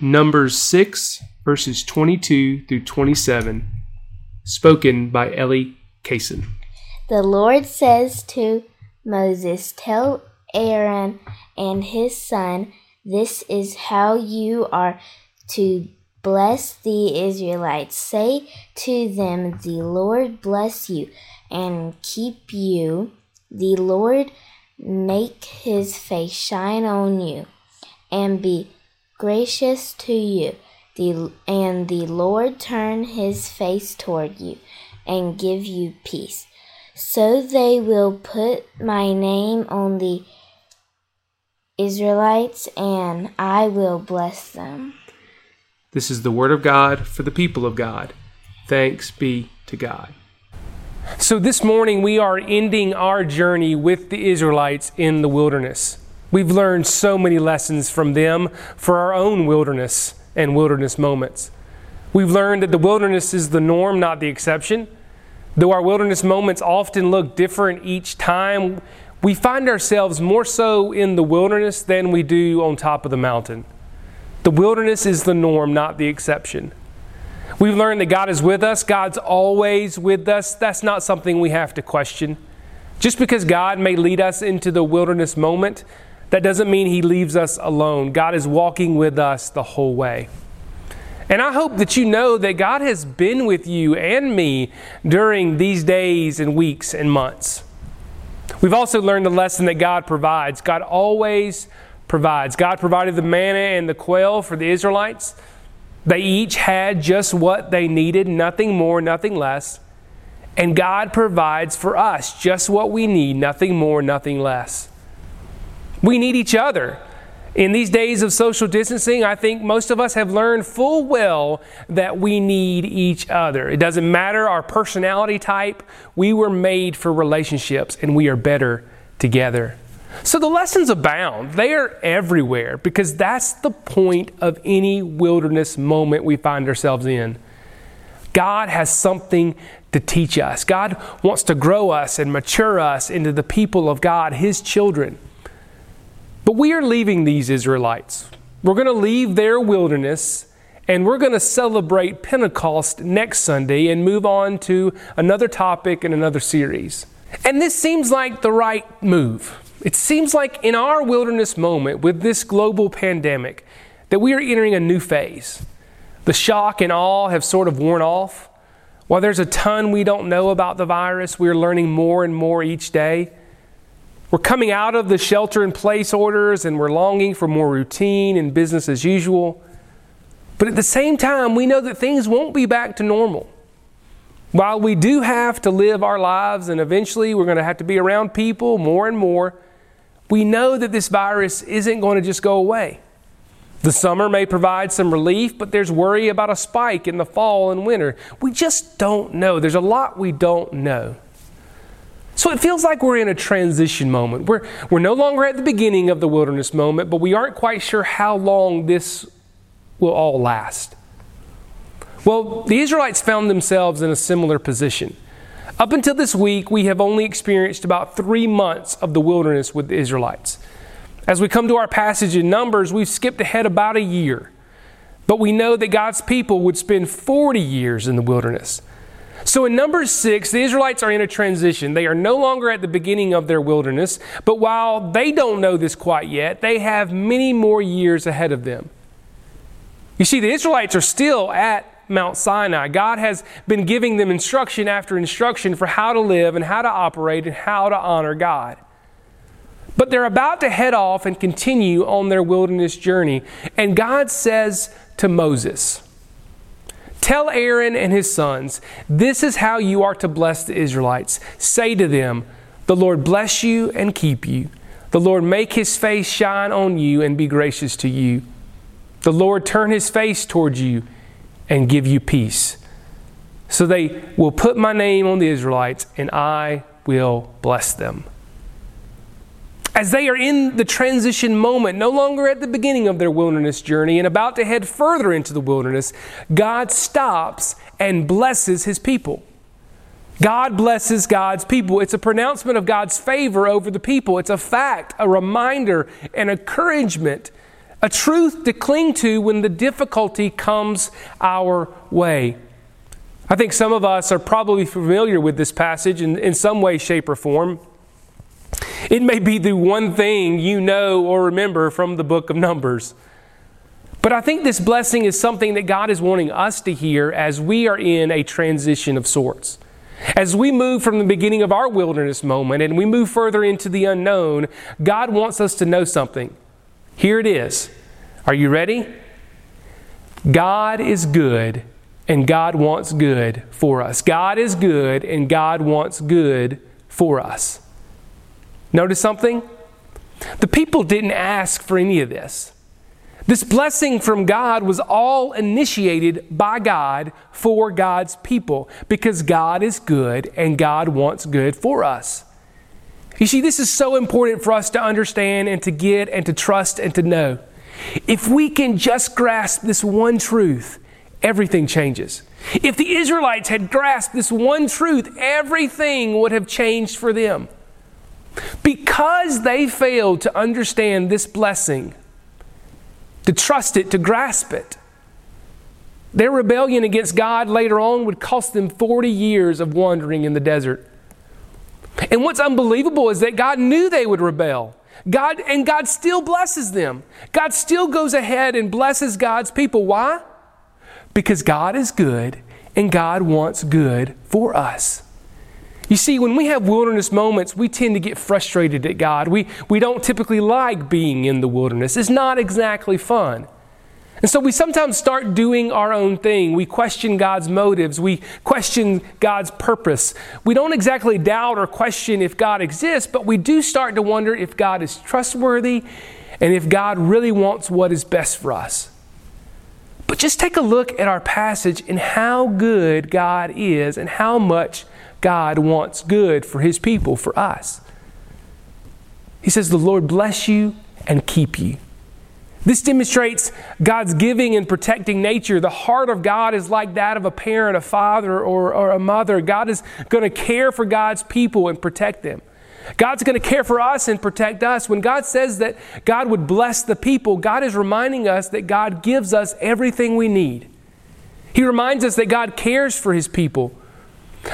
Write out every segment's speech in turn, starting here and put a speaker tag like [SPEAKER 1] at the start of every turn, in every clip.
[SPEAKER 1] Numbers 6, verses 22 through 27, spoken by Ellie Kaysen.
[SPEAKER 2] The Lord says to Moses, Tell Aaron and his son, This is how you are to bless the Israelites. Say to them, The Lord bless you and keep you. The Lord make his face shine on you and be gracious to you. The, and the Lord turn his face toward you and give you peace. So they will put my name on the Israelites, and I will bless them.
[SPEAKER 1] This is the word of God for the people of God. Thanks be to God. So, this morning we are ending our journey with the Israelites in the wilderness. We've learned so many lessons from them for our own wilderness and wilderness moments. We've learned that the wilderness is the norm, not the exception. Though our wilderness moments often look different each time, we find ourselves more so in the wilderness than we do on top of the mountain. The wilderness is the norm, not the exception. We've learned that God is with us, God's always with us. That's not something we have to question. Just because God may lead us into the wilderness moment, that doesn't mean He leaves us alone. God is walking with us the whole way. And I hope that you know that God has been with you and me during these days and weeks and months. We've also learned the lesson that God provides. God always provides. God provided the manna and the quail for the Israelites. They each had just what they needed, nothing more, nothing less. And God provides for us just what we need, nothing more, nothing less. We need each other. In these days of social distancing, I think most of us have learned full well that we need each other. It doesn't matter our personality type, we were made for relationships and we are better together. So the lessons abound. They are everywhere because that's the point of any wilderness moment we find ourselves in. God has something to teach us. God wants to grow us and mature us into the people of God, His children. But we are leaving these Israelites. We're going to leave their wilderness and we're going to celebrate Pentecost next Sunday and move on to another topic and another series. And this seems like the right move. It seems like in our wilderness moment with this global pandemic that we are entering a new phase. The shock and awe have sort of worn off. While there's a ton we don't know about the virus, we're learning more and more each day. We're coming out of the shelter in place orders and we're longing for more routine and business as usual. But at the same time, we know that things won't be back to normal. While we do have to live our lives and eventually we're going to have to be around people more and more, we know that this virus isn't going to just go away. The summer may provide some relief, but there's worry about a spike in the fall and winter. We just don't know. There's a lot we don't know. So it feels like we're in a transition moment. We're, we're no longer at the beginning of the wilderness moment, but we aren't quite sure how long this will all last. Well, the Israelites found themselves in a similar position. Up until this week, we have only experienced about three months of the wilderness with the Israelites. As we come to our passage in Numbers, we've skipped ahead about a year. But we know that God's people would spend 40 years in the wilderness. So in Numbers 6, the Israelites are in a transition. They are no longer at the beginning of their wilderness, but while they don't know this quite yet, they have many more years ahead of them. You see, the Israelites are still at Mount Sinai. God has been giving them instruction after instruction for how to live and how to operate and how to honor God. But they're about to head off and continue on their wilderness journey. And God says to Moses, Tell Aaron and his sons, this is how you are to bless the Israelites. Say to them, The Lord bless you and keep you. The Lord make his face shine on you and be gracious to you. The Lord turn his face towards you and give you peace. So they will put my name on the Israelites, and I will bless them as they are in the transition moment, no longer at the beginning of their wilderness journey and about to head further into the wilderness, God stops and blesses his people. God blesses God's people. It's a pronouncement of God's favor over the people. It's a fact, a reminder, an encouragement a truth to cling to when the difficulty comes our way. I think some of us are probably familiar with this passage in, in some way, shape, or form. It may be the one thing you know or remember from the book of Numbers. But I think this blessing is something that God is wanting us to hear as we are in a transition of sorts. As we move from the beginning of our wilderness moment and we move further into the unknown, God wants us to know something. Here it is. Are you ready? God is good and God wants good for us. God is good and God wants good for us. Notice something? The people didn't ask for any of this. This blessing from God was all initiated by God for God's people because God is good and God wants good for us. You see, this is so important for us to understand and to get and to trust and to know. If we can just grasp this one truth, everything changes. If the Israelites had grasped this one truth, everything would have changed for them. Because they failed to understand this blessing, to trust it, to grasp it. Their rebellion against God later on would cost them 40 years of wandering in the desert. And what's unbelievable is that God knew they would rebel. God and God still blesses them. God still goes ahead and blesses God's people. Why? Because God is good and God wants good for us. You see, when we have wilderness moments, we tend to get frustrated at God. We, we don't typically like being in the wilderness, it's not exactly fun. And so we sometimes start doing our own thing. We question God's motives. We question God's purpose. We don't exactly doubt or question if God exists, but we do start to wonder if God is trustworthy and if God really wants what is best for us. Just take a look at our passage and how good God is and how much God wants good for His people, for us. He says, The Lord bless you and keep you. This demonstrates God's giving and protecting nature. The heart of God is like that of a parent, a father, or, or a mother. God is going to care for God's people and protect them. God's going to care for us and protect us. When God says that God would bless the people, God is reminding us that God gives us everything we need. He reminds us that God cares for His people.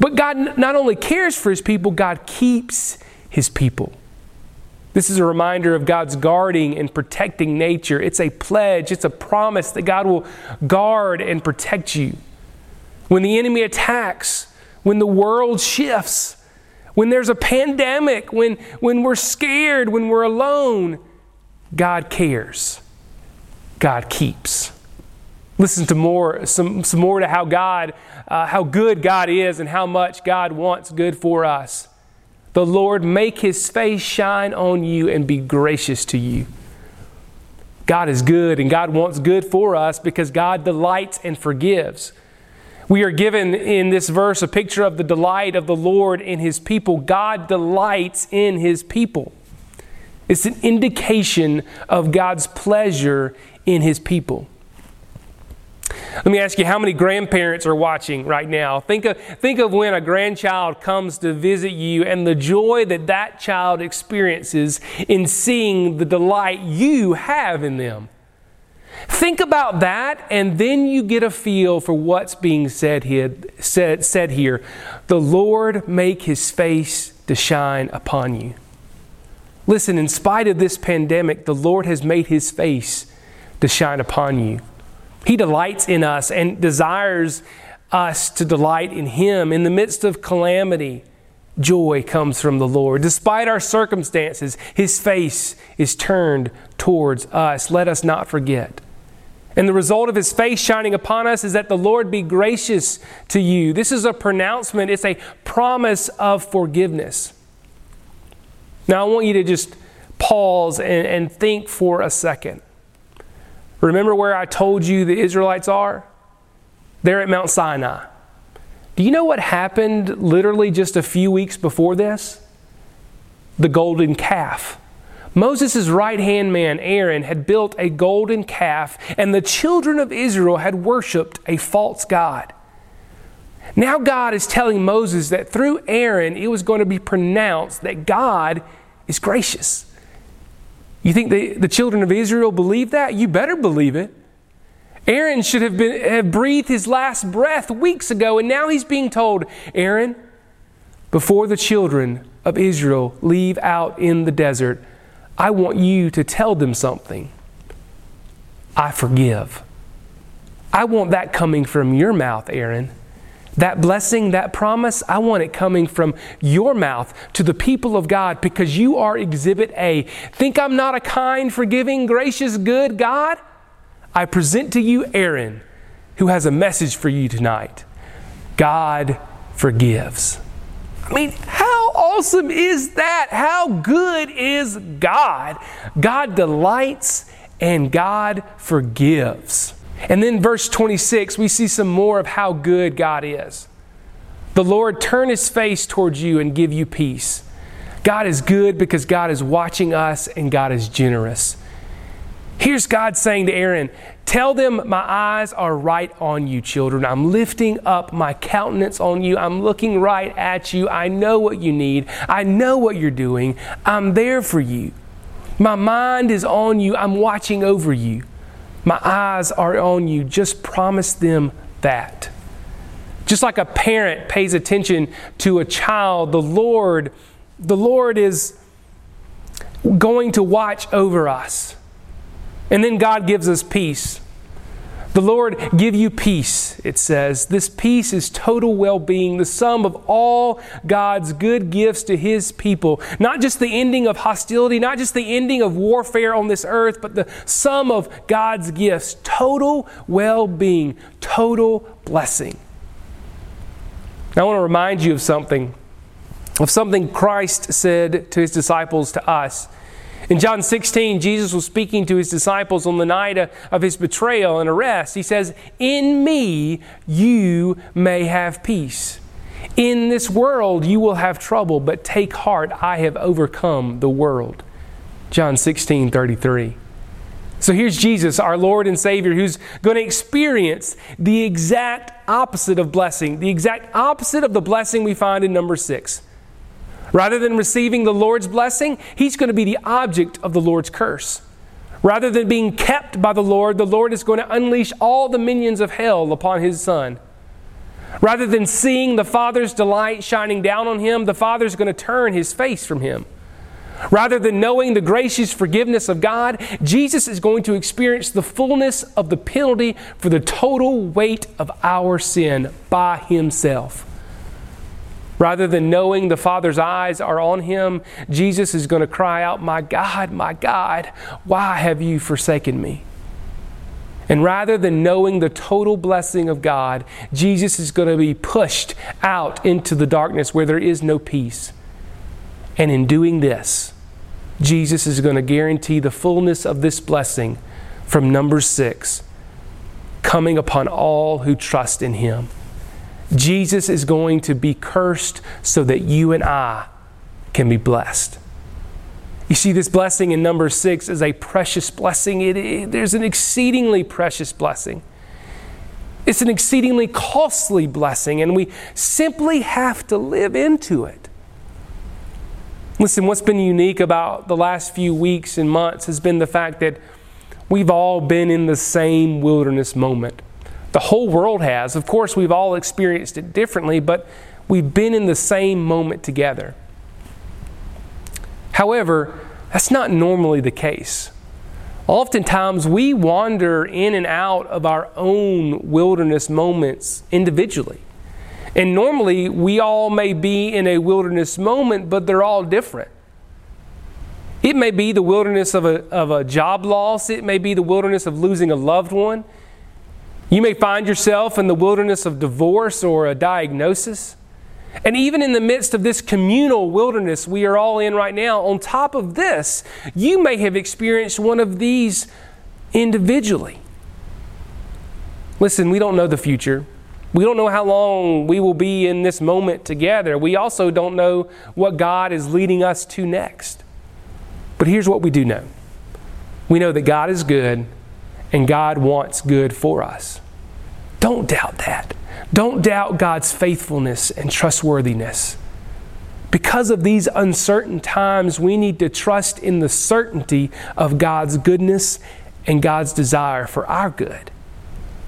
[SPEAKER 1] But God not only cares for his people, God keeps his people. This is a reminder of God's guarding and protecting nature. It's a pledge, it's a promise that God will guard and protect you. When the enemy attacks, when the world shifts, when there's a pandemic, when, when we're scared, when we're alone, God cares. God keeps. Listen to more, some, some more to how God, uh, how good God is and how much God wants good for us. The Lord make his face shine on you and be gracious to you. God is good and God wants good for us because God delights and forgives. We are given in this verse a picture of the delight of the Lord in his people. God delights in his people. It's an indication of God's pleasure in his people. Let me ask you how many grandparents are watching right now? Think of, think of when a grandchild comes to visit you and the joy that that child experiences in seeing the delight you have in them. Think about that, and then you get a feel for what's being said here. Said, said here. The Lord make his face to shine upon you. Listen, in spite of this pandemic, the Lord has made his face to shine upon you. He delights in us and desires us to delight in Him. In the midst of calamity, joy comes from the Lord. Despite our circumstances, His face is turned towards us. Let us not forget. And the result of His face shining upon us is that the Lord be gracious to you. This is a pronouncement, it's a promise of forgiveness. Now, I want you to just pause and, and think for a second. Remember where I told you the Israelites are? They're at Mount Sinai. Do you know what happened literally just a few weeks before this? The golden calf. Moses' right hand man, Aaron, had built a golden calf, and the children of Israel had worshiped a false God. Now, God is telling Moses that through Aaron, it was going to be pronounced that God is gracious. You think the, the children of Israel believe that? You better believe it. Aaron should have, been, have breathed his last breath weeks ago, and now he's being told, Aaron, before the children of Israel leave out in the desert, I want you to tell them something. I forgive. I want that coming from your mouth, Aaron. That blessing, that promise, I want it coming from your mouth to the people of God because you are exhibit A. Think I'm not a kind, forgiving, gracious, good God? I present to you Aaron, who has a message for you tonight. God forgives. I mean, awesome is that? How good is God? God delights and God forgives. And then, verse 26, we see some more of how good God is. The Lord turn his face towards you and give you peace. God is good because God is watching us and God is generous. Here's God saying to Aaron, Tell them my eyes are right on you, children. I'm lifting up my countenance on you. I'm looking right at you. I know what you need. I know what you're doing. I'm there for you. My mind is on you. I'm watching over you. My eyes are on you. Just promise them that. Just like a parent pays attention to a child, the Lord, the Lord is going to watch over us. And then God gives us peace. The Lord give you peace, it says. This peace is total well being, the sum of all God's good gifts to His people. Not just the ending of hostility, not just the ending of warfare on this earth, but the sum of God's gifts. Total well being, total blessing. Now, I want to remind you of something, of something Christ said to His disciples, to us. In John 16, Jesus was speaking to his disciples on the night of his betrayal and arrest. He says, In me you may have peace. In this world you will have trouble, but take heart, I have overcome the world. John 16, 33. So here's Jesus, our Lord and Savior, who's going to experience the exact opposite of blessing, the exact opposite of the blessing we find in number six. Rather than receiving the Lord's blessing, he's going to be the object of the Lord's curse. Rather than being kept by the Lord, the Lord is going to unleash all the minions of hell upon his son. Rather than seeing the Father's delight shining down on him, the Father is going to turn his face from him. Rather than knowing the gracious forgiveness of God, Jesus is going to experience the fullness of the penalty for the total weight of our sin by himself. Rather than knowing the Father's eyes are on him, Jesus is going to cry out, My God, my God, why have you forsaken me? And rather than knowing the total blessing of God, Jesus is going to be pushed out into the darkness where there is no peace. And in doing this, Jesus is going to guarantee the fullness of this blessing from number six coming upon all who trust in him. Jesus is going to be cursed so that you and I can be blessed. You see, this blessing in number six is a precious blessing. It, it, there's an exceedingly precious blessing. It's an exceedingly costly blessing, and we simply have to live into it. Listen, what's been unique about the last few weeks and months has been the fact that we've all been in the same wilderness moment. The whole world has. Of course, we've all experienced it differently, but we've been in the same moment together. However, that's not normally the case. Oftentimes, we wander in and out of our own wilderness moments individually. And normally, we all may be in a wilderness moment, but they're all different. It may be the wilderness of a, of a job loss, it may be the wilderness of losing a loved one, you may find yourself in the wilderness of divorce or a diagnosis. And even in the midst of this communal wilderness we are all in right now, on top of this, you may have experienced one of these individually. Listen, we don't know the future. We don't know how long we will be in this moment together. We also don't know what God is leading us to next. But here's what we do know we know that God is good and God wants good for us. Don't doubt that. Don't doubt God's faithfulness and trustworthiness Because of these uncertain times, we need to trust in the certainty of God's goodness and God's desire for our good.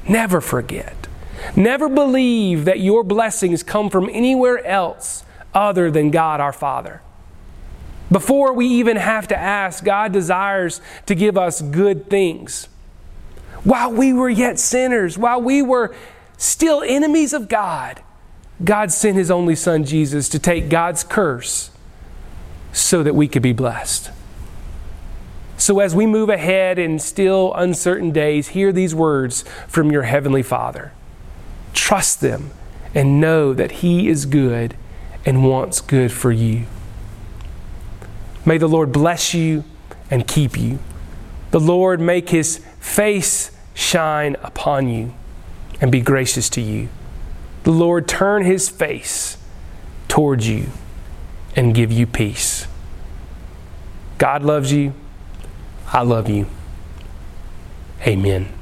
[SPEAKER 1] Never forget. Never believe that your blessings come from anywhere else other than God our Father. Before we even have to ask, God desires to give us good things. While we were yet sinners, while we were still enemies of God, God sent His only Son, Jesus, to take God's curse so that we could be blessed. So, as we move ahead in still uncertain days, hear these words from your Heavenly Father. Trust them and know that He is good and wants good for you. May the Lord bless you and keep you. The Lord make His face shine upon you and be gracious to you. The Lord turn His face towards you and give you peace. God loves you. I love you. Amen.